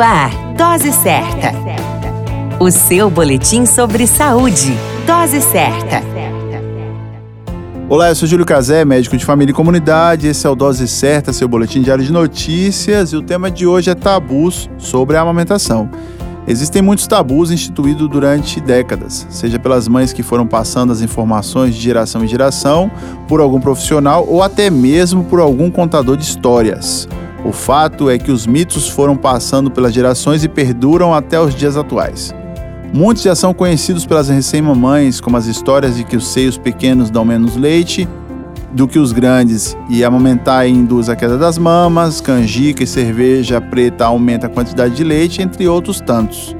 Ar, Dose Certa. O seu boletim sobre saúde. Dose Certa. Olá, eu sou Júlio Cazé, médico de família e comunidade. Esse é o Dose Certa, seu boletim diário de notícias. E o tema de hoje é tabus sobre a amamentação. Existem muitos tabus instituídos durante décadas, seja pelas mães que foram passando as informações de geração em geração, por algum profissional ou até mesmo por algum contador de histórias. O fato é que os mitos foram passando pelas gerações e perduram até os dias atuais. Muitos já são conhecidos pelas recém-mamães, como as histórias de que os seios pequenos dão menos leite do que os grandes e amamentar induz a queda das mamas, canjica e cerveja preta aumenta a quantidade de leite, entre outros tantos.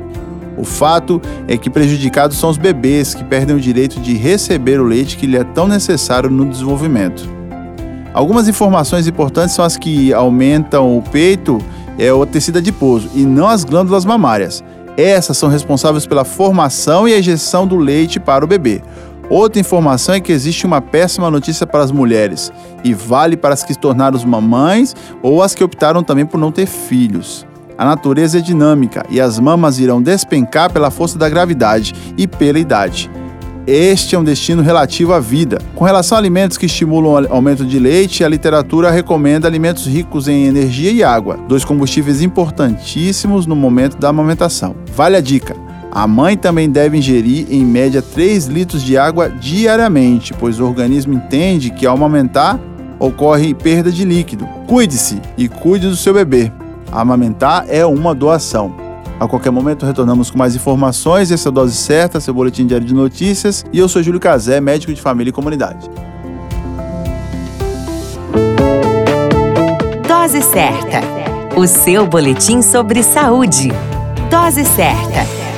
O fato é que prejudicados são os bebês que perdem o direito de receber o leite que lhe é tão necessário no desenvolvimento. Algumas informações importantes são as que aumentam o peito, é o tecido adiposo, e não as glândulas mamárias. Essas são responsáveis pela formação e ejeção do leite para o bebê. Outra informação é que existe uma péssima notícia para as mulheres, e vale para as que se tornaram mamães ou as que optaram também por não ter filhos. A natureza é dinâmica e as mamas irão despencar pela força da gravidade e pela idade. Este é um destino relativo à vida. Com relação a alimentos que estimulam o aumento de leite, a literatura recomenda alimentos ricos em energia e água, dois combustíveis importantíssimos no momento da amamentação. Vale a dica: a mãe também deve ingerir em média 3 litros de água diariamente, pois o organismo entende que ao amamentar ocorre perda de líquido. Cuide-se e cuide do seu bebê. Amamentar é uma doação. A qualquer momento retornamos com mais informações. Essa é a Dose Certa, seu boletim diário de notícias. E eu sou Júlio Cazé, médico de família e comunidade. Dose Certa, o seu boletim sobre saúde. Dose Certa.